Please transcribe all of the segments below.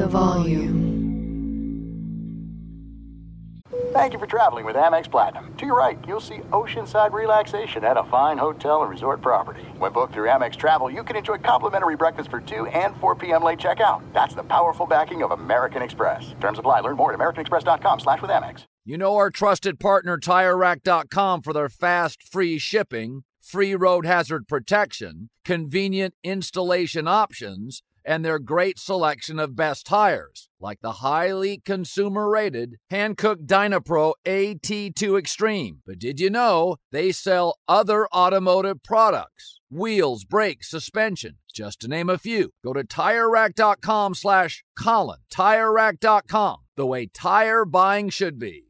the volume. Thank you for traveling with Amex Platinum. To your right, you'll see oceanside relaxation at a fine hotel and resort property. When booked through Amex Travel, you can enjoy complimentary breakfast for 2 and 4 p.m. late checkout. That's the powerful backing of American Express. Terms apply. Learn more at americanexpress.com slash with Amex. You know our trusted partner TireRack.com for their fast, free shipping, free road hazard protection, convenient installation options, and their great selection of best tires, like the highly consumer rated Hankook Dynapro AT2 Extreme. But did you know they sell other automotive products? Wheels, brakes, suspension, just to name a few. Go to TireRack.com slash Colin. TireRack.com, the way tire buying should be.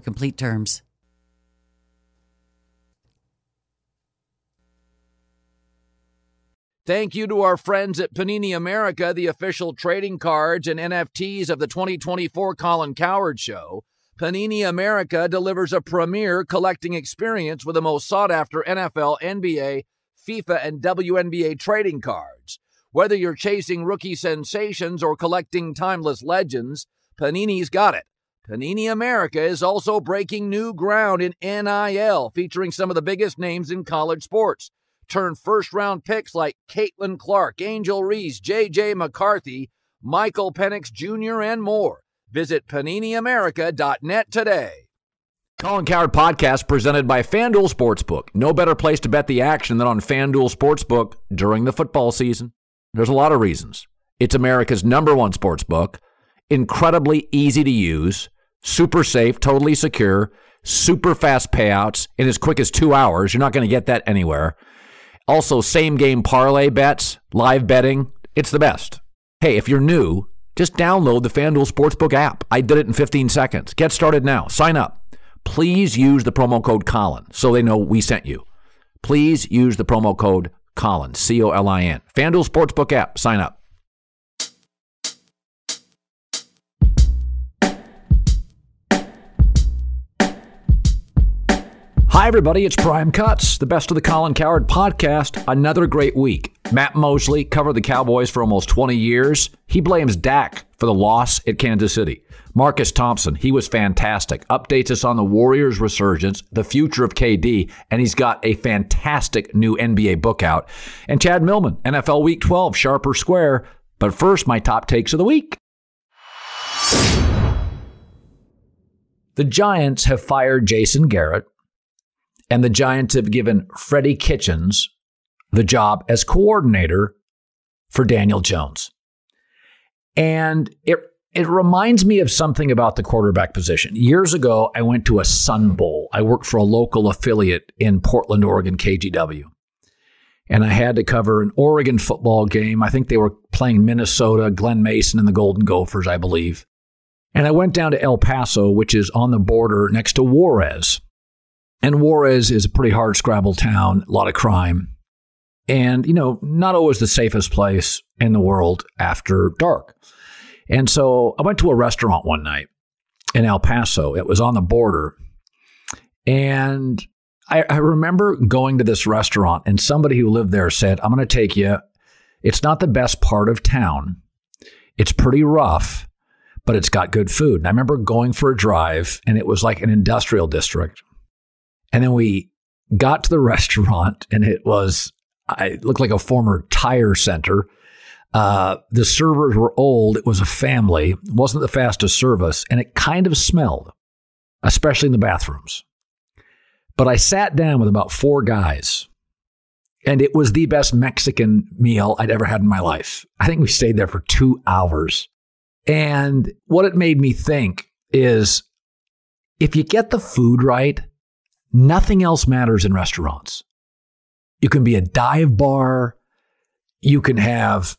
complete terms. Thank you to our friends at Panini America, the official trading cards and NFTs of the 2024 Colin Cowherd Show. Panini America delivers a premier collecting experience with the most sought after NFL, NBA, FIFA, and WNBA trading cards. Whether you're chasing rookie sensations or collecting timeless legends, Panini's got it. Panini America is also breaking new ground in NIL, featuring some of the biggest names in college sports. Turn first round picks like Caitlin Clark, Angel Reese, J.J. McCarthy, Michael Penix Jr., and more. Visit PaniniAmerica.net today. Colin Cowherd Podcast presented by FanDuel Sportsbook. No better place to bet the action than on FanDuel Sportsbook during the football season. There's a lot of reasons. It's America's number one sportsbook, incredibly easy to use, super safe, totally secure, super fast payouts in as quick as two hours. You're not going to get that anywhere. Also, same game parlay bets, live betting. It's the best. Hey, if you're new, just download the FanDuel Sportsbook app. I did it in 15 seconds. Get started now. Sign up. Please use the promo code Colin so they know we sent you. Please use the promo code Colin, C O L I N. FanDuel Sportsbook app. Sign up. Hi, everybody. It's Prime Cuts, the best of the Colin Cowherd podcast. Another great week. Matt Mosley covered the Cowboys for almost 20 years. He blames Dak for the loss at Kansas City. Marcus Thompson, he was fantastic. Updates us on the Warriors' resurgence, the future of KD, and he's got a fantastic new NBA book out. And Chad Millman, NFL Week 12, sharper square. But first, my top takes of the week. The Giants have fired Jason Garrett and the Giants have given Freddie Kitchens the job as coordinator for Daniel Jones. And it it reminds me of something about the quarterback position. Years ago, I went to a Sun Bowl. I worked for a local affiliate in Portland, Oregon, KGW. And I had to cover an Oregon football game. I think they were playing Minnesota, Glen Mason, and the Golden Gophers, I believe. And I went down to El Paso, which is on the border next to Juarez. And Juarez is a pretty hard scrabble town, a lot of crime. And, you know, not always the safest place in the world after dark. And so I went to a restaurant one night in El Paso. It was on the border. And I, I remember going to this restaurant, and somebody who lived there said, I'm going to take you. It's not the best part of town, it's pretty rough, but it's got good food. And I remember going for a drive, and it was like an industrial district. And then we got to the restaurant, and it was, I looked like a former tire center. Uh, the servers were old. It was a family. It wasn't the fastest service, and it kind of smelled, especially in the bathrooms. But I sat down with about four guys, and it was the best Mexican meal I'd ever had in my life. I think we stayed there for two hours. And what it made me think is if you get the food right, Nothing else matters in restaurants. You can be a dive bar, you can have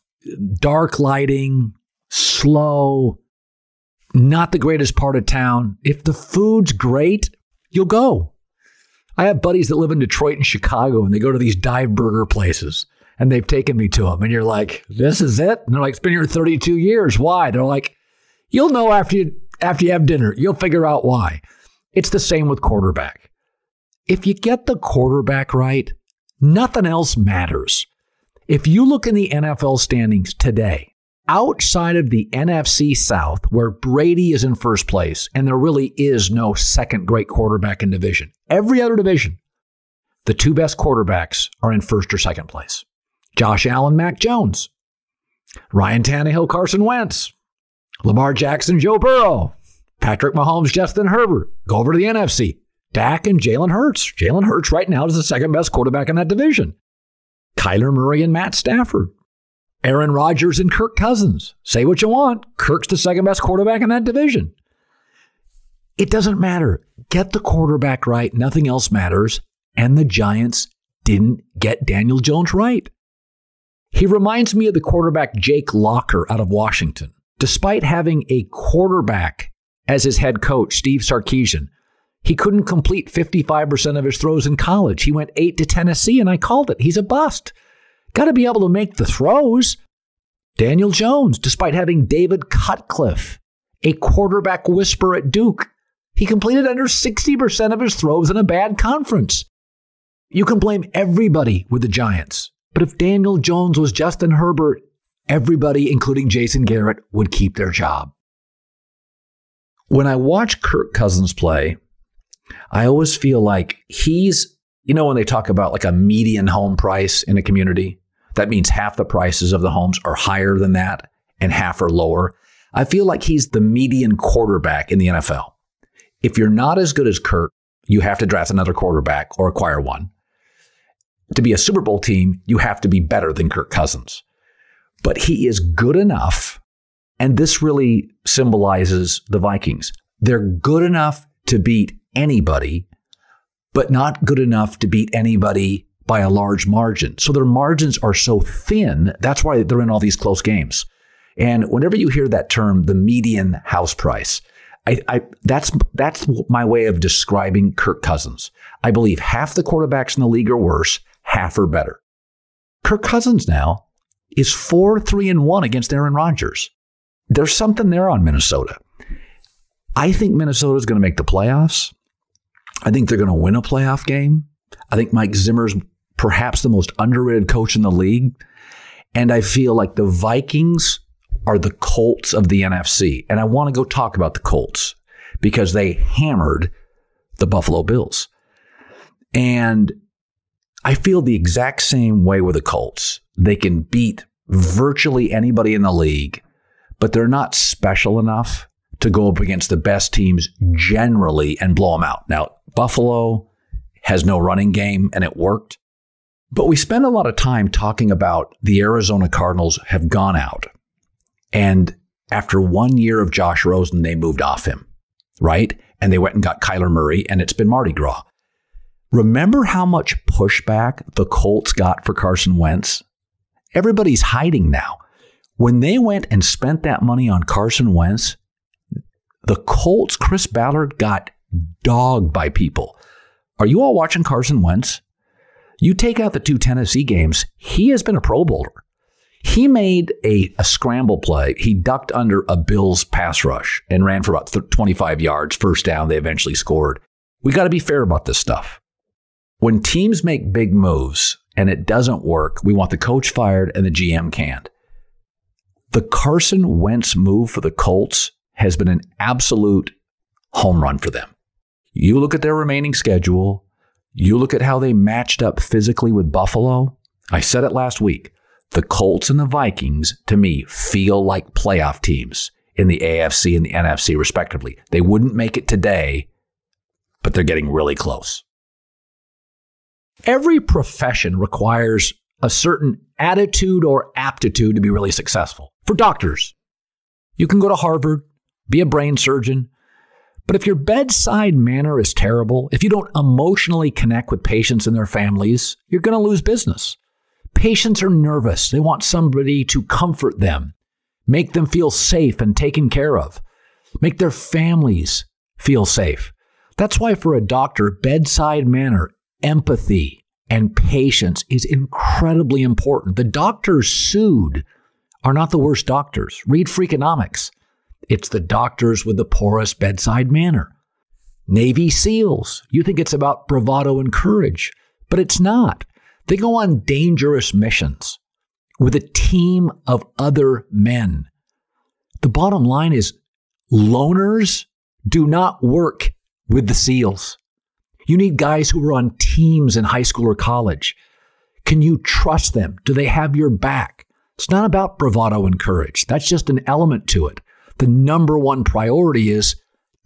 dark lighting, slow, not the greatest part of town. If the food's great, you'll go. I have buddies that live in Detroit and Chicago, and they go to these dive burger places, and they've taken me to them. And you're like, "This is it?" And they're like, "It's been here 32 years. Why?" They're like, "You'll know after you after you have dinner. You'll figure out why." It's the same with quarterback. If you get the quarterback right, nothing else matters. If you look in the NFL standings today, outside of the NFC South, where Brady is in first place, and there really is no second great quarterback in division, every other division, the two best quarterbacks are in first or second place. Josh Allen, Mac Jones, Ryan Tannehill, Carson Wentz, Lamar Jackson, Joe Burrow, Patrick Mahomes, Justin Herbert. Go over to the NFC. Dak and Jalen Hurts. Jalen Hurts right now is the second best quarterback in that division. Kyler Murray and Matt Stafford. Aaron Rodgers and Kirk Cousins. Say what you want. Kirk's the second best quarterback in that division. It doesn't matter. Get the quarterback right. Nothing else matters. And the Giants didn't get Daniel Jones right. He reminds me of the quarterback Jake Locker out of Washington. Despite having a quarterback as his head coach, Steve Sarkisian, he couldn't complete 55% of his throws in college. He went 8 to Tennessee, and I called it. He's a bust. Got to be able to make the throws. Daniel Jones, despite having David Cutcliffe, a quarterback whisperer at Duke, he completed under 60% of his throws in a bad conference. You can blame everybody with the Giants. But if Daniel Jones was Justin Herbert, everybody, including Jason Garrett, would keep their job. When I watch Kirk Cousins play, I always feel like he's, you know, when they talk about like a median home price in a community, that means half the prices of the homes are higher than that and half are lower. I feel like he's the median quarterback in the NFL. If you're not as good as Kirk, you have to draft another quarterback or acquire one. To be a Super Bowl team, you have to be better than Kirk Cousins. But he is good enough, and this really symbolizes the Vikings. They're good enough to beat anybody, but not good enough to beat anybody by a large margin. So their margins are so thin. That's why they're in all these close games. And whenever you hear that term, the median house price, I, I, that's that's my way of describing Kirk Cousins. I believe half the quarterbacks in the league are worse, half are better. Kirk Cousins now is four, three, and one against Aaron Rodgers. There's something there on Minnesota. I think Minnesota is going to make the playoffs. I think they're going to win a playoff game. I think Mike Zimmer's perhaps the most underrated coach in the league. And I feel like the Vikings are the Colts of the NFC. And I want to go talk about the Colts because they hammered the Buffalo Bills. And I feel the exact same way with the Colts. They can beat virtually anybody in the league, but they're not special enough to go up against the best teams generally and blow them out. Now, Buffalo has no running game and it worked. But we spend a lot of time talking about the Arizona Cardinals have gone out. And after one year of Josh Rosen, they moved off him, right? And they went and got Kyler Murray, and it's been Mardi Gras. Remember how much pushback the Colts got for Carson Wentz? Everybody's hiding now. When they went and spent that money on Carson Wentz, the Colts, Chris Ballard got dogged by people. Are you all watching Carson Wentz? You take out the two Tennessee games, he has been a Pro Bowler. He made a, a scramble play. He ducked under a Bills pass rush and ran for about 25 yards, first down. They eventually scored. We got to be fair about this stuff. When teams make big moves and it doesn't work, we want the coach fired and the GM canned. The Carson Wentz move for the Colts has been an absolute home run for them. You look at their remaining schedule, you look at how they matched up physically with Buffalo. I said it last week. The Colts and the Vikings, to me, feel like playoff teams in the AFC and the NFC, respectively. They wouldn't make it today, but they're getting really close. Every profession requires a certain attitude or aptitude to be really successful. For doctors, you can go to Harvard, be a brain surgeon. But if your bedside manner is terrible, if you don't emotionally connect with patients and their families, you're going to lose business. Patients are nervous. They want somebody to comfort them, make them feel safe and taken care of, make their families feel safe. That's why, for a doctor, bedside manner, empathy, and patience is incredibly important. The doctors sued are not the worst doctors. Read Freakonomics. It's the doctors with the poorest bedside manner. Navy SEALs, you think it's about bravado and courage, but it's not. They go on dangerous missions with a team of other men. The bottom line is loners do not work with the SEALs. You need guys who are on teams in high school or college. Can you trust them? Do they have your back? It's not about bravado and courage. That's just an element to it. The number one priority is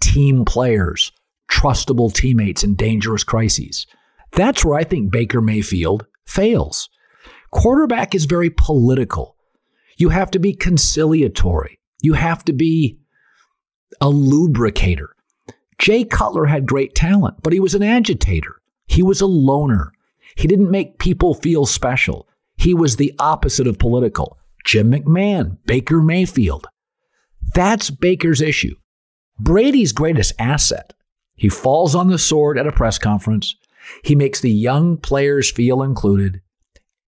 team players, trustable teammates in dangerous crises. That's where I think Baker Mayfield fails. Quarterback is very political. You have to be conciliatory. You have to be a lubricator. Jay Cutler had great talent, but he was an agitator. He was a loner. He didn't make people feel special. He was the opposite of political. Jim McMahon, Baker Mayfield. That's Baker's issue. Brady's greatest asset. He falls on the sword at a press conference. He makes the young players feel included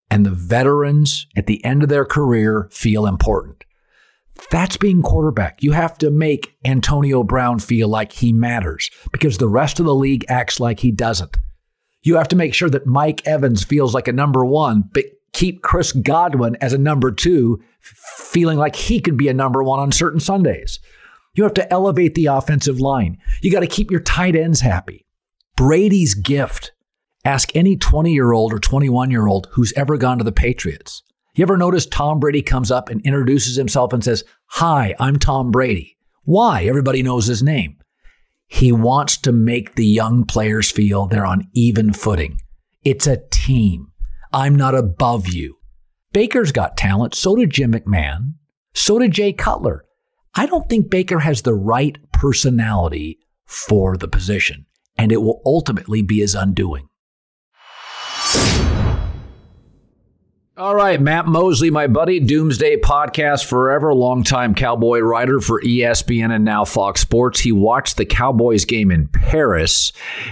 and the veterans at the end of their career feel important. That's being quarterback. You have to make Antonio Brown feel like he matters because the rest of the league acts like he doesn't. You have to make sure that Mike Evans feels like a number one, keep Chris Godwin as a number two, feeling like he could be a number one on certain Sundays. You have to elevate the offensive line. You got to keep your tight ends happy. Brady's gift Ask any 20 year old or 21 year old who's ever gone to the Patriots. You ever notice Tom Brady comes up and introduces himself and says, Hi, I'm Tom Brady. Why? Everybody knows his name. He wants to make the young players feel they're on even footing. It's a team. I'm not above you. Baker's got talent. So did Jim McMahon. So did Jay Cutler. I don't think Baker has the right personality for the position, and it will ultimately be his undoing. All right, Matt Mosley, my buddy, Doomsday Podcast forever, longtime Cowboy writer for ESPN and now Fox Sports. He watched the Cowboys game in Paris,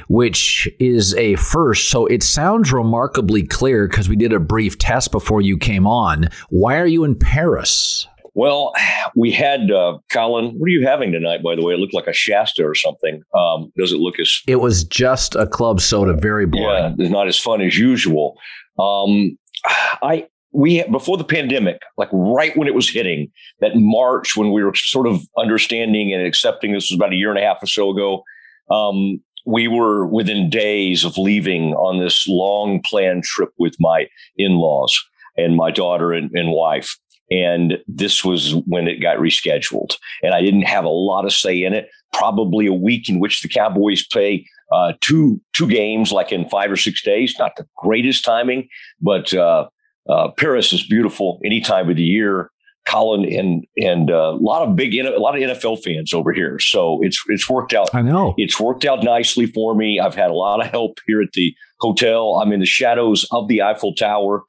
which is a first. So it sounds remarkably clear because we did a brief test before you came on. Why are you in Paris? Well, we had uh, Colin. What are you having tonight? By the way, it looked like a Shasta or something. Um, does it look as? It was just a club soda. Very boring. Yeah, it's not as fun as usual. Um, I we before the pandemic, like right when it was hitting, that March when we were sort of understanding and accepting this was about a year and a half or so ago. Um, we were within days of leaving on this long planned trip with my in laws and my daughter and, and wife. And this was when it got rescheduled. And I didn't have a lot of say in it. Probably a week in which the Cowboys play uh, two two games like in five or six days. Not the greatest timing, but uh, uh, Paris is beautiful any time of the year. Colin and and uh, a lot of big a lot of NFL fans over here, so it's it's worked out. I know it's worked out nicely for me. I've had a lot of help here at the hotel. I'm in the shadows of the Eiffel Tower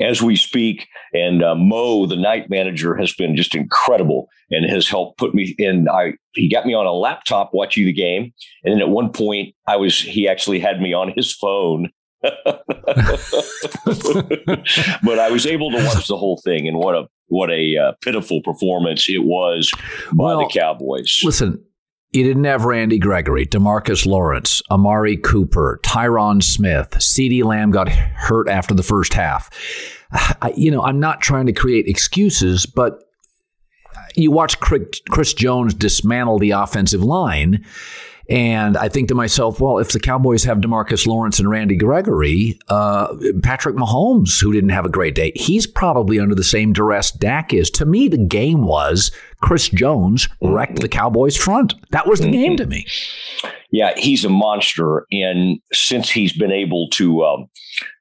as we speak. And uh, Mo, the night manager, has been just incredible and has helped put me in. I he got me on a laptop watching the game, and then at one point, I was he actually had me on his phone. but I was able to watch the whole thing, and what a what a uh, pitiful performance it was by well, the Cowboys. Listen, you didn't have Randy Gregory, Demarcus Lawrence, Amari Cooper, Tyron Smith, CeeDee Lamb got hurt after the first half. I, you know, I'm not trying to create excuses, but you watch Chris Jones dismantle the offensive line and I think to myself, well, if the Cowboys have Demarcus Lawrence and Randy Gregory, uh, Patrick Mahomes, who didn't have a great day, he's probably under the same duress Dak is. To me, the game was Chris Jones wrecked the Cowboys front. That was the game to me. Yeah, he's a monster. And since he's been able to um,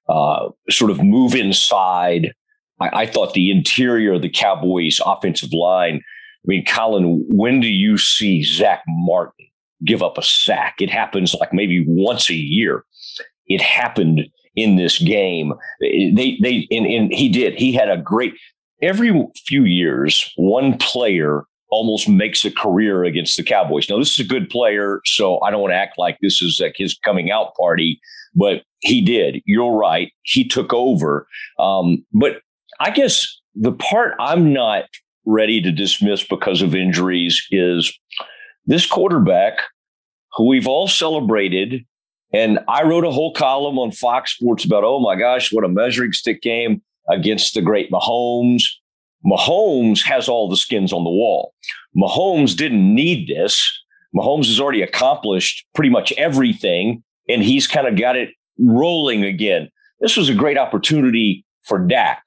uh, sort of move inside, I, I thought the interior of the Cowboys offensive line. I mean, Colin, when do you see Zack Martin give up a sack. It happens like maybe once a year. It happened in this game. They they and, and he did. He had a great every few years, one player almost makes a career against the Cowboys. Now, this is a good player, so I don't want to act like this is like his coming out party, but he did. You're right. He took over. Um, but I guess the part I'm not ready to dismiss because of injuries is this quarterback who we've all celebrated. And I wrote a whole column on Fox Sports about, oh my gosh, what a measuring stick game against the great Mahomes. Mahomes has all the skins on the wall. Mahomes didn't need this. Mahomes has already accomplished pretty much everything, and he's kind of got it rolling again. This was a great opportunity for Dak.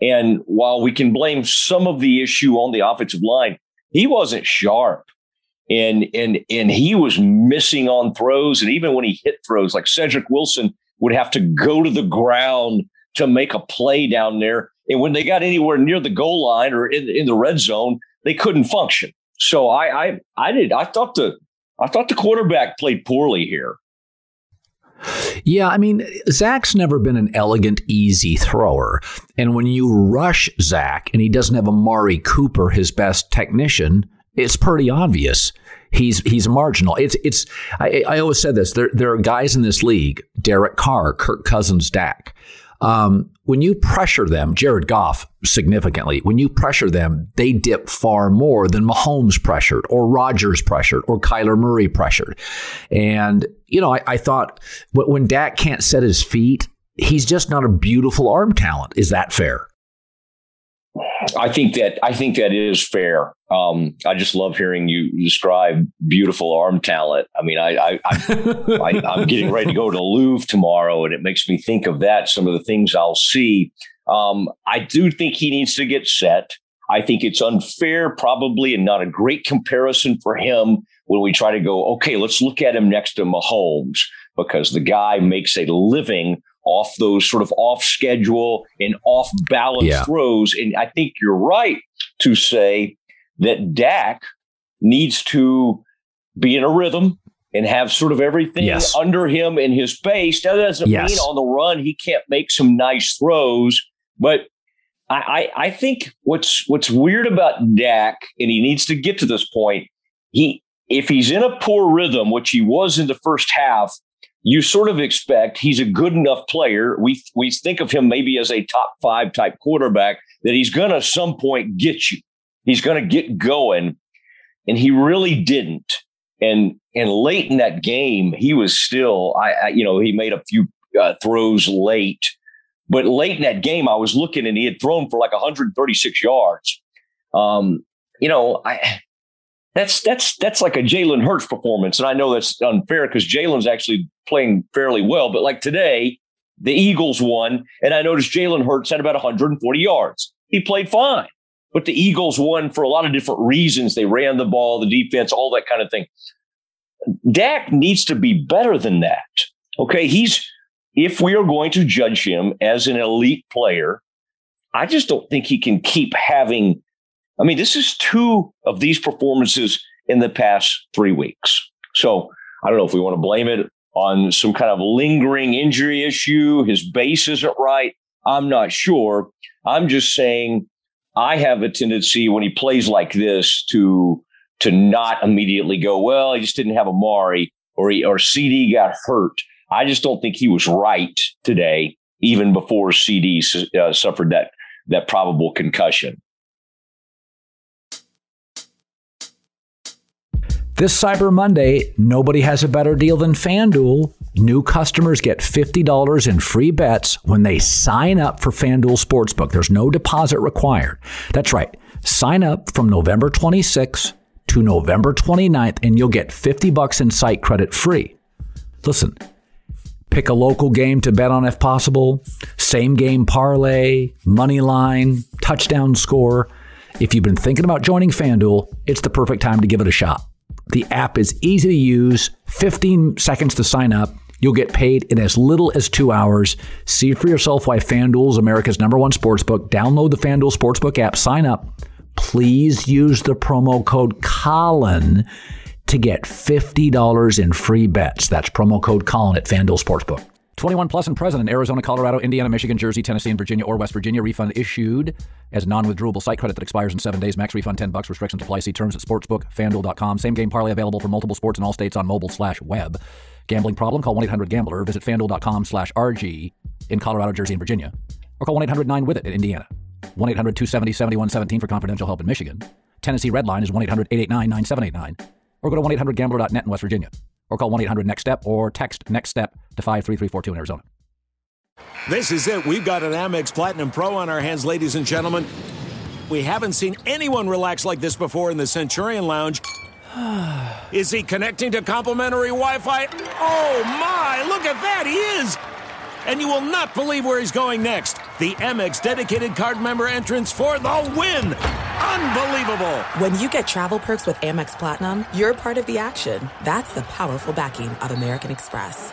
And while we can blame some of the issue on the offensive line, he wasn't sharp. And and and he was missing on throws. And even when he hit throws, like Cedric Wilson would have to go to the ground to make a play down there. And when they got anywhere near the goal line or in, in the red zone, they couldn't function. So I, I, I did. I thought the, I thought the quarterback played poorly here. Yeah, I mean, Zach's never been an elegant, easy thrower. And when you rush Zach and he doesn't have Amari Cooper, his best technician, it's pretty obvious he's he's marginal. It's it's I, I always said this. There there are guys in this league, Derek Carr, Kirk Cousins, Dak, um, when you pressure them, Jared Goff significantly, when you pressure them, they dip far more than Mahomes pressured or Rodgers pressured or Kyler Murray pressured. And, you know, I, I thought when Dak can't set his feet, he's just not a beautiful arm talent. Is that fair? I think that I think that is fair. Um, I just love hearing you describe beautiful arm talent. I mean, I, I, I, am getting ready to go to Louvre tomorrow, and it makes me think of that. Some of the things I'll see. Um, I do think he needs to get set. I think it's unfair, probably, and not a great comparison for him when we try to go. Okay, let's look at him next to Mahomes because the guy makes a living off those sort of off schedule and off balance yeah. throws. And I think you're right to say that Dak needs to be in a rhythm and have sort of everything yes. under him in his base. That doesn't yes. mean on the run he can't make some nice throws, but I, I, I think what's what's weird about Dak, and he needs to get to this point. He if he's in a poor rhythm, which he was in the first half, you sort of expect he's a good enough player. We we think of him maybe as a top five type quarterback that he's going to some point get you. He's going to get going, and he really didn't. And and late in that game, he was still. I, I you know he made a few uh, throws late, but late in that game, I was looking and he had thrown for like 136 yards. Um, you know, I that's that's that's like a Jalen Hurts performance, and I know that's unfair because Jalen's actually playing fairly well. But like today, the Eagles won, and I noticed Jalen Hurts had about 140 yards. He played fine, but the Eagles won for a lot of different reasons. They ran the ball, the defense, all that kind of thing. Dak needs to be better than that. Okay, he's if we are going to judge him as an elite player, I just don't think he can keep having I mean, this is two of these performances in the past three weeks. So I don't know if we want to blame it on some kind of lingering injury issue. His base isn't right. I'm not sure. I'm just saying I have a tendency when he plays like this to to not immediately go, well, he just didn't have Amari or he, or CeeDee got hurt. I just don't think he was right today, even before CeeDee uh, suffered that that probable concussion. This Cyber Monday, nobody has a better deal than FanDuel. New customers get $50 in free bets when they sign up for FanDuel Sportsbook. There's no deposit required. That's right. Sign up from November 26th to November 29th and you'll get 50 bucks in site credit free. Listen, pick a local game to bet on if possible, same game parlay, money line, touchdown score. If you've been thinking about joining FanDuel, it's the perfect time to give it a shot. The app is easy to use, 15 seconds to sign up. You'll get paid in as little as two hours. See for yourself why FanDuel is America's number one sportsbook. Download the FanDuel Sportsbook app, sign up. Please use the promo code Colin to get $50 in free bets. That's promo code Colin at FanDuel Sportsbook. 21 plus and present in Arizona, Colorado, Indiana, Michigan, Jersey, Tennessee, and Virginia or West Virginia. Refund issued as non-withdrawable site credit that expires in seven days. Max refund 10 bucks. Restrictions apply. See terms at sportsbook.fanduel.com. Same game parlay available for multiple sports in all states on mobile slash web. Gambling problem? Call 1-800-GAMBLER. Visit fanduel.com slash RG in Colorado, Jersey, and Virginia. Or call 1-800-9-WITH-IT in Indiana. 1-800-270-7117 for confidential help in Michigan. Tennessee Red Line is 1-800-889-9789. Or go to 1-800-GAMBLER.net in West Virginia or call 1 800 NEXT STEP or text NEXT STEP to 53342 in Arizona. This is it. We've got an Amex Platinum Pro on our hands, ladies and gentlemen. We haven't seen anyone relax like this before in the Centurion Lounge. Is he connecting to complimentary Wi Fi? Oh my, look at that! He is! And you will not believe where he's going next. The Amex dedicated card member entrance for the win! Unbelievable! When you get travel perks with Amex Platinum, you're part of the action. That's the powerful backing of American Express.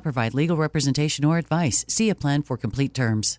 provide legal representation or advice. See a plan for complete terms.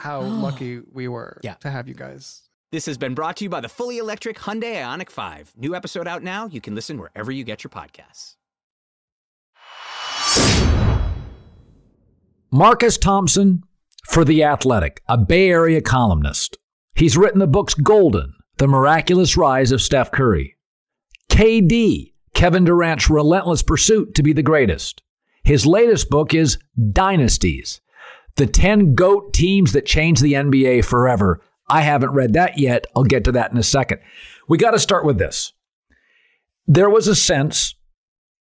how lucky we were Yeah. to have you guys. This has been brought to you by the fully electric Hyundai Ioniq 5. New episode out now. You can listen wherever you get your podcasts. Marcus Thompson for The Athletic, a Bay Area columnist. He's written the books Golden, The Miraculous Rise of Steph Curry, KD, Kevin Durant's Relentless Pursuit to be the Greatest. His latest book is Dynasties, the 10 GOAT teams that changed the NBA forever. I haven't read that yet. I'll get to that in a second. We got to start with this. There was a sense,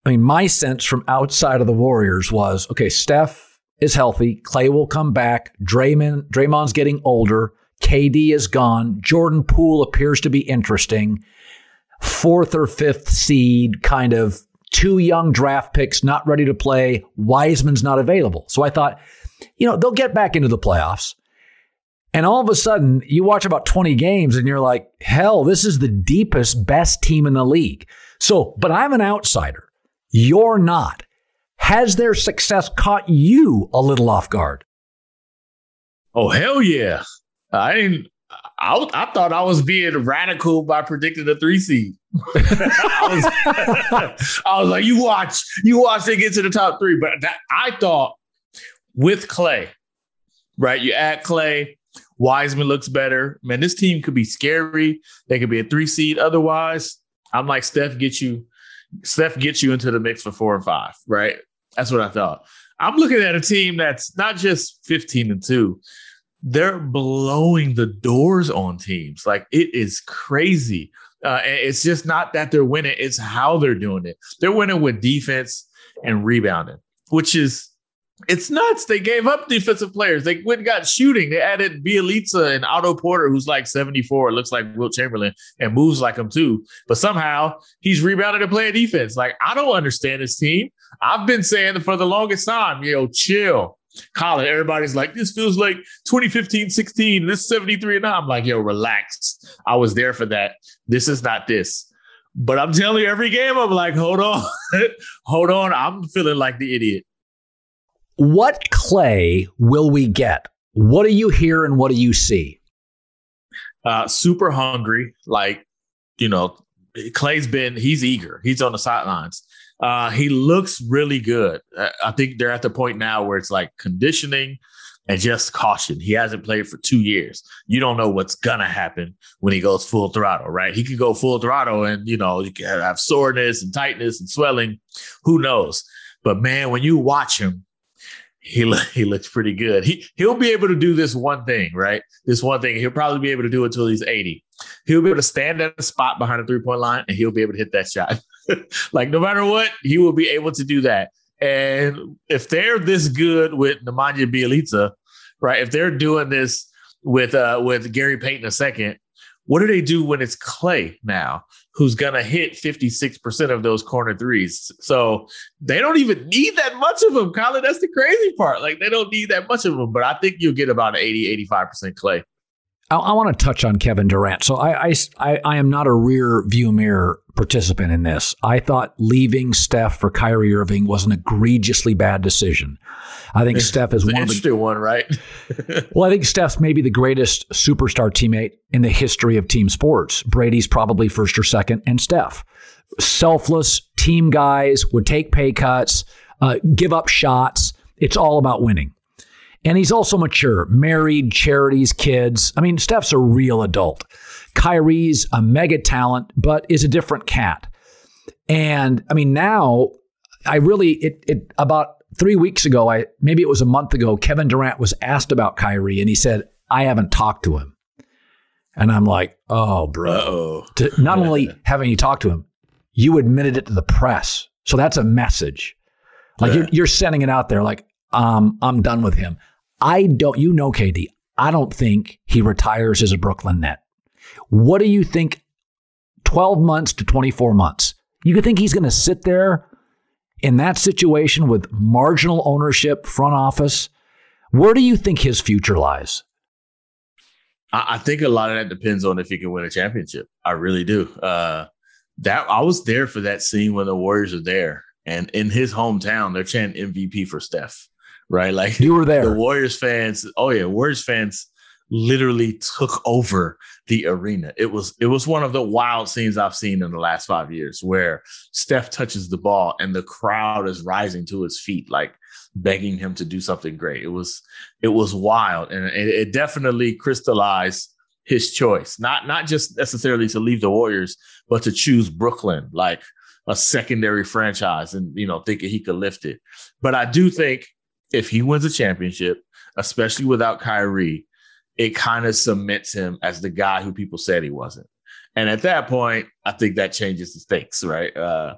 I mean, my sense from outside of the Warriors was okay, Steph is healthy. Klay will come back. Draymond, Draymond's getting older. KD is gone. Jordan Poole appears to be interesting. Fourth or fifth seed, kind of two young draft picks, not ready to play. Wiseman's not available. So I thought, you know, they'll get back into the playoffs. And all of a sudden, you watch about 20 games and you're like, hell, this is the deepest, best team in the league. So, but I'm an outsider. You're not. Has their success caught you a little off guard? Oh hell yeah! I didn't. I, I thought I was being radical by predicting the three seed. I, was, I was like, you watch, you watch they get to the top three. But that, I thought with Klay, right? You add Klay, Wiseman looks better. Man, this team could be scary. They could be a three seed. Otherwise, I'm like Steph gets you. Steph gets you into the mix for four and five, right? That's what I thought. I'm looking at a team that's not just 15 and two. They're blowing the doors on teams. Like it is crazy. Uh, it's just not that they're winning; it's how they're doing it. They're winning with defense and rebounding, which is it's nuts. They gave up defensive players. They went and got shooting. They added Bjelica and Otto Porter, who's like 74, looks like Wilt Chamberlain, and moves like him too. But somehow he's rebounded and playing defense. Like, I don't understand this team. I've been saying for the longest time, you know, chill. Colin, everybody's like, this feels like 2015 16, this 73 and. I'm like, yo, relax. I was there for that. This is not this. But I'm telling you, every game, I'm like, hold on, hold on. I'm feeling like the idiot. What Klay will we get? What do you hear and what do you see? Uh, super hungry. Like, you know, Klay's been, he's eager. He's on the sidelines. Uh, he looks really good. I think they're at the point now where it's like conditioning and just caution. He hasn't played for two years. You don't know what's gonna happen when he goes full throttle, right? He could go full throttle and you know you can have soreness and tightness and swelling. Who knows? But man, when you watch him, he he looks pretty good. He he'll be able to do this one thing, right? This one thing. He'll probably be able to do it until he's 80. He'll be able to stand at a spot behind a three-point line and he'll be able to hit that shot. like no matter what, he will be able to do that. And if they're this good with Nemanja Bjelica, right? If they're doing this with uh with Gary Payton a second, what do they do when it's Klay now, who's gonna hit 56% of those corner threes? So they don't even need that much of them, Colin. That's the crazy part. Like they don't need that much of them, but I think you'll get about 80, 85% Klay. I, I want to touch on Kevin Durant. So I, I, I am not a rear view mirror participant in this. I thought leaving Steph for Kyrie Irving was an egregiously bad decision. I think Steph is one of the interesting one, right? well, I think Steph's maybe the greatest superstar teammate in the history of team sports. Brady's probably first or second, and Steph. Selfless team guys would take pay cuts, uh, give up shots. It's all about winning. And he's also mature, married, charities, kids. I mean, Steph's a real adult. Kyrie's a mega talent, but is a different cat. And I mean, now I really it it about three weeks ago, I maybe it was a month ago, Kevin Durant was asked about Kyrie, and he said, "I haven't talked to him." And I'm like, "Oh, bro! To, not only haven't you talked to him, you admitted it to the press, so that's a message. Like you're, you're sending it out there, like, um, I'm done with him. I don't. You know, KD. I don't think he retires as a Brooklyn Net. What do you think? Twelve months to twenty four months. You could think he's going to sit there in that situation with marginal ownership, front office. Where do you think his future lies? I, I think a lot of that depends on if he can win a championship. I really do. Uh, that I was there for that scene when the Warriors are there, and in his hometown, they're chanting MVP for Steph. Right, like you were there. The Warriors fans. Oh yeah, Warriors fans literally took over the arena. It was it was one of the wild scenes I've seen in the last five years, where Steph touches the ball and the crowd is rising to his feet, like begging him to do something great. It was it was wild, and it, it definitely crystallized his choice. Not not just necessarily to leave the Warriors, but to choose Brooklyn, like a secondary franchise, and you know thinking he could lift it. But I do think if he wins a championship, especially without Kyrie, it kind of cements him as the guy who people said he wasn't. And at that point, I think that changes the stakes, right? Uh,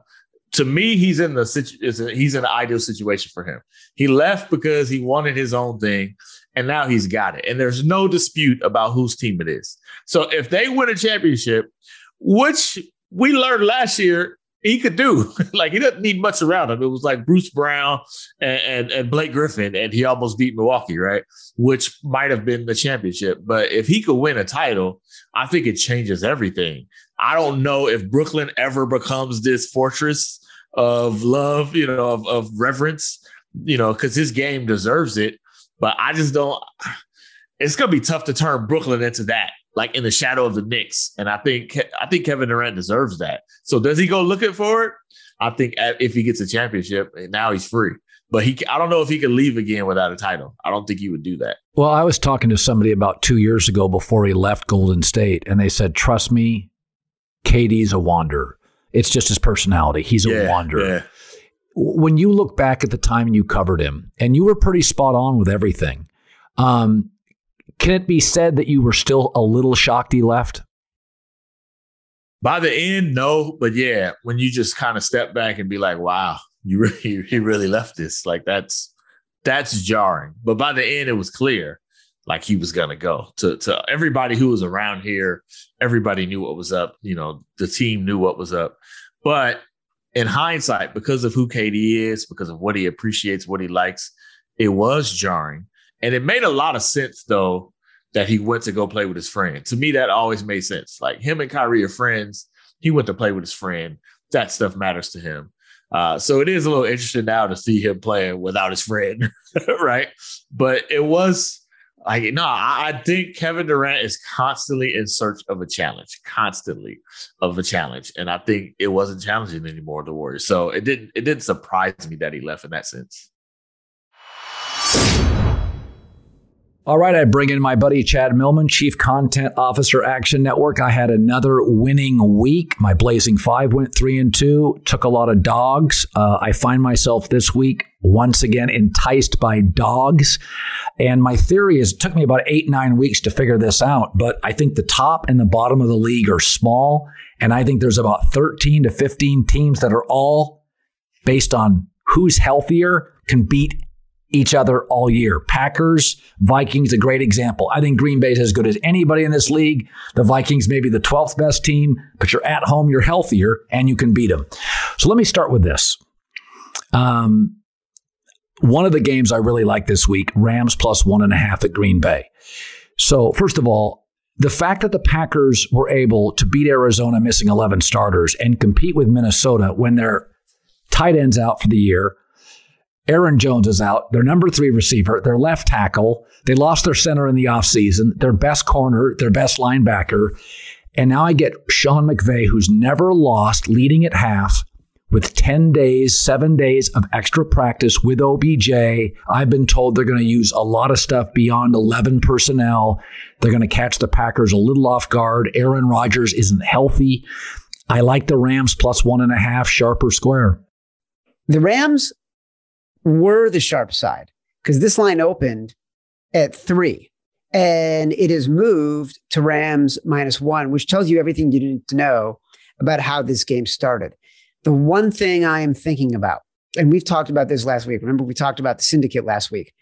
to me, he's in the situ- he's in an ideal situation for him. He left because he wanted his own thing, and now he's got it. And there's no dispute about whose team it is. So if they win a championship, which we learned last year he could do. like he doesn't need much around him. It was like Bruce Brown and, and, and Blake Griffin, and he almost beat Milwaukee, right? Which might have been the championship. But if he could win a title, I think it changes everything. I don't know if Brooklyn ever becomes this fortress of love, you know, of, of reverence, you know, because his game deserves it. But I just don't. It's gonna be tough to turn Brooklyn into that like in the shadow of the Knicks. And I think I think Kevin Durant deserves that. So does he go looking for it? I think if he gets a championship, and now he's free. But he, I don't know if he could leave again without a title. I don't think he would do that. Well, I was talking to somebody about two years ago before he left Golden State, and they said, "Trust me, KD's a wanderer. It's just his personality. He's a Yeah, wanderer." yeah. When you look back at the time you covered him, and you were pretty spot on with everything, um, can it be said that you were still a little shocked he left? By the end, no, but yeah, when you just kind of step back and be like, "Wow, you really, he really left this. Like that's that's jarring. But by the end, it was clear like he was gonna go. To to everybody who was around here, everybody knew what was up. You know, the team knew what was up. But in hindsight, because of who KD is, because of what he appreciates, what he likes, it was jarring. And it made a lot of sense though that he went to go play with his friend. To me, that always made sense. Like him and Kyrie are friends. He went to play with his friend. That stuff matters to him. Uh, so it is a little interesting now to see him playing without his friend, right? But it was like no, I, I think Kevin Durant is constantly in search of a challenge, constantly of a challenge, and I think it wasn't challenging anymore the Warriors. So it didn't it didn't surprise me that he left in that sense. All right, I bring in my buddy Chad Millman, Chief Content Officer, Action Network. I had another winning week. My Blazing Five went three and two, took a lot of dogs. Uh, I find myself this week once again enticed by dogs. And my theory is it took me about eight, nine weeks to figure this out, but I think the top and the bottom of the league are small. And I think there's about 13 to 15 teams that are all based on who's healthier can beat each other all year. Packers, Vikings, a great example. I think Green Bay is as good as anybody in this league. The Vikings may be the 12th best team, but you're at home, you're healthier, and you can beat them. So let me start with this. Um, one of the games I really like this week, Rams plus one and a half at Green Bay. So, first of all, the fact that the Packers were able to beat Arizona missing 11 starters and compete with Minnesota when their tight ends out for the year, Aaron Jones is out, their number three receiver, their left tackle. They lost their center in the offseason, their best corner, their best linebacker. And now I get Sean McVay, who's never lost, leading at half with 10 days, seven days of extra practice with OBJ. I've been told they're going to use a lot of stuff beyond 11 personnel. They're going to catch the Packers a little off guard. Aaron Rodgers isn't healthy. I like the Rams plus one and a half, sharper square. The Rams were the sharp side because this line opened at three and it has moved to Rams minus one, which tells you everything you need to know about how this game started. The one thing I am thinking about, and we've talked about this last week. Remember, we talked about the syndicate last week.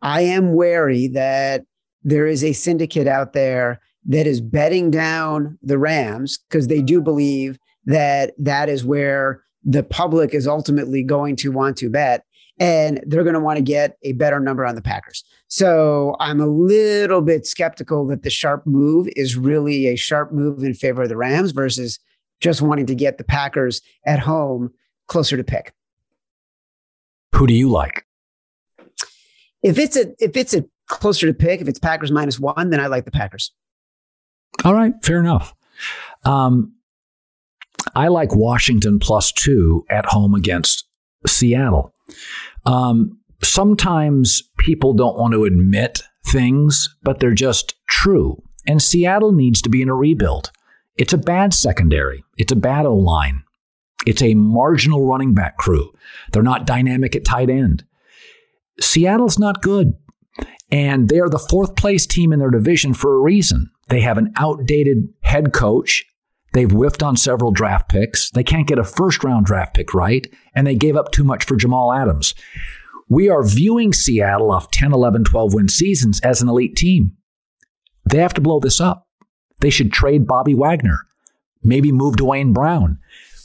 I am wary that there is a syndicate out there that is betting down the Rams because they do believe that that is where the public is ultimately going to want to bet and they're going to want to get a better number on the Packers. So I'm a little bit skeptical that the sharp move is really a sharp move in favor of the Rams versus just wanting to get the Packers at home closer to pick. Who do you like? If it's a if it's a closer to pick, if it's Packers minus one, then I like the Packers. All right, fair enough. Um, I like Washington plus two at home against Seattle. Um, sometimes people don't want to admit things, but they're just true. And Seattle needs to be in a rebuild. It's a bad secondary. It's a bad O line. It's a marginal running back crew. They're not dynamic at tight end. Seattle's not good. And they are the fourth place team in their division for a reason. They have an outdated head coach. They've whiffed on several draft picks. They can't get a first round draft pick right. And they gave up too much for Jamal Adams. We are viewing Seattle off 10, 11, 12 win seasons as an elite team. They have to blow this up. They should trade Bobby Wagner, maybe move Duane Brown.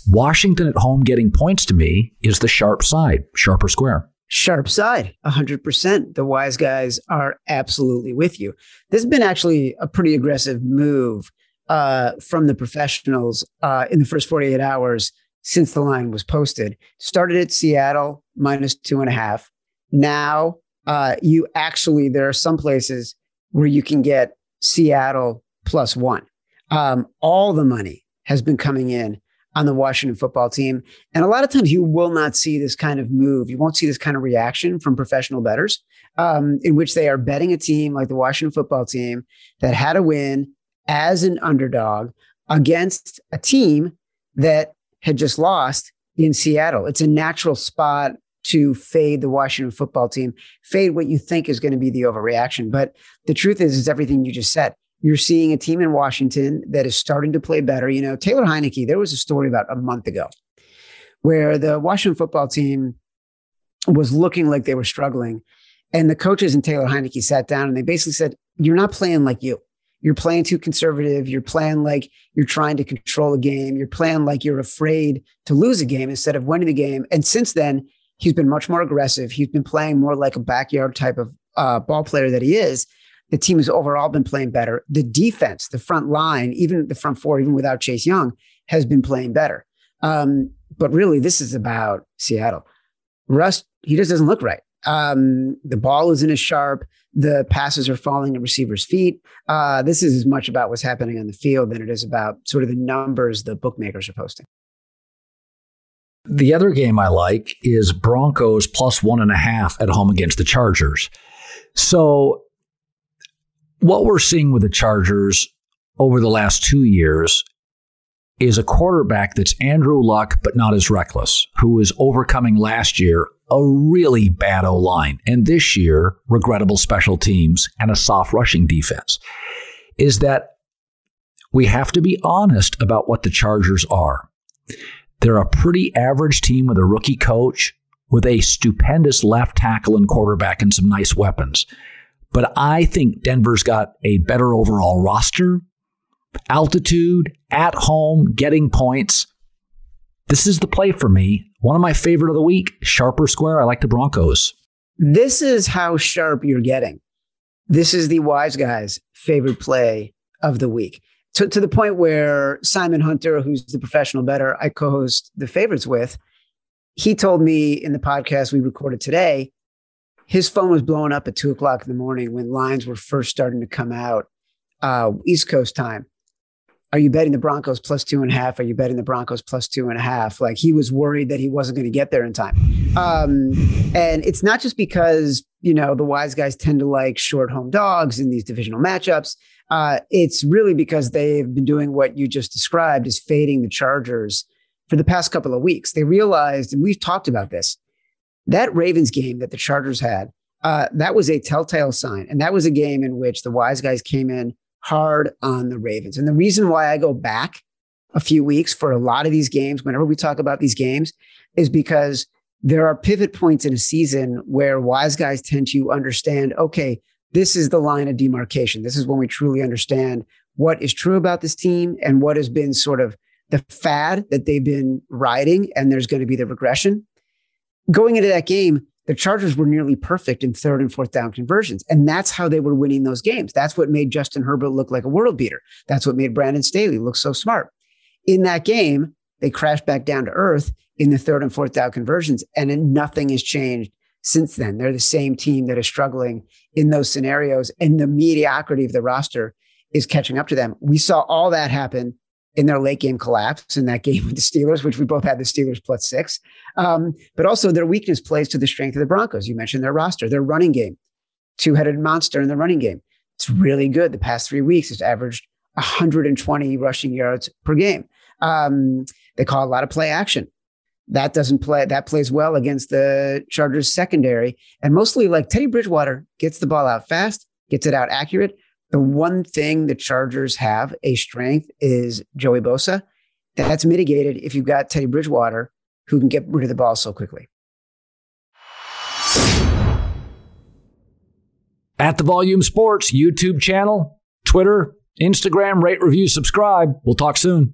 Washington at home getting points to me is the sharp side, sharper square. Sharp side, 100%. The wise guys are absolutely with you. This has been actually a pretty aggressive move uh, from the professionals uh, in the first 48 hours since the line was posted. Started at Seattle minus two and a half. Now, uh, you actually, there are some places where you can get Seattle plus one. Um, all the money has been coming in on the Washington football team. And a lot of times you will not see this kind of move. You won't see this kind of reaction from professional bettors um, in which they are betting a team like the Washington football team that had a win as an underdog against a team that had just lost in Seattle. It's a natural spot to fade the Washington football team, fade what you think is going to be the overreaction. But the truth is, is everything you just said. You're seeing a team in Washington that is starting to play better. You know, Taylor Heinicke, there was a story about a month ago where the Washington football team was looking like they were struggling. And the coaches and Taylor Heinicke sat down and they basically said, You're not playing like you. You're playing too conservative. You're playing like you're trying to control a game. You're playing like you're afraid to lose a game instead of winning the game. And since then, he's been much more aggressive. He's been playing more like a backyard type of uh, ball player that he is. The team has overall been playing better. The defense, the front line, even the front four, even without Chase Young, has been playing better. Um, but really, this is about Seattle. Russ, he just doesn't look right. Um, the ball isn't as sharp. The passes are falling at receivers' feet. Uh, this is as much about what's happening on the field than it is about sort of the numbers the bookmakers are posting. The other game I like is Broncos plus one and a half at home against the Chargers. So, what we're seeing with the Chargers over the last two years is a quarterback that's Andrew Luck, but not as reckless, who is overcoming last year a really bad O line, and this year, regrettable special teams and a soft rushing defense. Is that we have to be honest about what the Chargers are. They're a pretty average team with a rookie coach, with a stupendous left tackle and quarterback and some nice weapons. But I think Denver's got a better overall roster, altitude, at home, getting points. This is the play for me. One of my favorite of the week, sharper square. I like the Broncos. This is how sharp you're getting. This is the wise guy's favorite play of the week. To, to the point where Simon Hunter, who's the professional bettor I co host the favorites with, he told me in the podcast we recorded today, his phone was blowing up at two o'clock in the morning when lines were first starting to come out uh, East Coast time are you betting the Broncos plus two and a half? Are you betting the Broncos plus two and a half? Like he was worried that he wasn't going to get there in time. Um, and it's not just because, you know, the wise guys tend to like short home dogs in these divisional matchups. Uh, it's really because they've been doing what you just described is fading the Chargers for the past couple of weeks. They realized, and we've talked about this, that Ravens game that the Chargers had, uh, that was a telltale sign. And that was a game in which the wise guys came in hard on the Ravens. And the reason why I go back a few weeks for a lot of these games, whenever we talk about these games, is because there are pivot points in a season where wise guys tend to understand, okay, this is the line of demarcation. This is when we truly understand what is true about this team and what has been sort of the fad that they've been riding, and there's going to be the regression. Going into that game, the Chargers were nearly perfect in third and fourth down conversions. And that's how they were winning those games. That's what made Justin Herbert look like a world beater. That's what made Brandon Staley look so smart. In that game, they crashed back down to earth in the third and fourth down conversions, and nothing has changed since then. They're the same team that is struggling in those scenarios, and the mediocrity of the roster is catching up to them. We saw all that happen in their late game collapse in that game with the Steelers, which we both had the Steelers plus six. Um, but also their weakness plays to the strength of the Broncos. You mentioned their roster, their running game, two headed monster in the running game. It's really good. The past three weeks, it's averaged 120 rushing yards per game. Um, they call a lot of play action. That doesn't play, that plays well against the Chargers secondary. And mostly like Teddy Bridgewater gets the ball out fast, gets it out accurate, the one thing the Chargers have a strength is Joey Bosa. That's mitigated if you've got Teddy Bridgewater who can get rid of the ball so quickly. At the Volume Sports YouTube channel, Twitter, Instagram, rate, review, subscribe. We'll talk soon.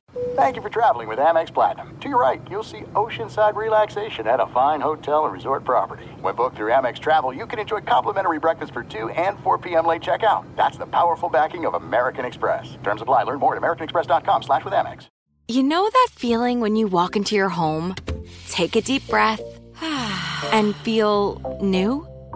Thank you for traveling with Amex Platinum. To your right, you'll see oceanside relaxation at a fine hotel and resort property. When booked through Amex Travel, you can enjoy complimentary breakfast for 2 and 4 p.m. late checkout. That's the powerful backing of American Express. Terms apply. Learn more at americanexpress.com slash with Amex. You know that feeling when you walk into your home, take a deep breath, and feel new?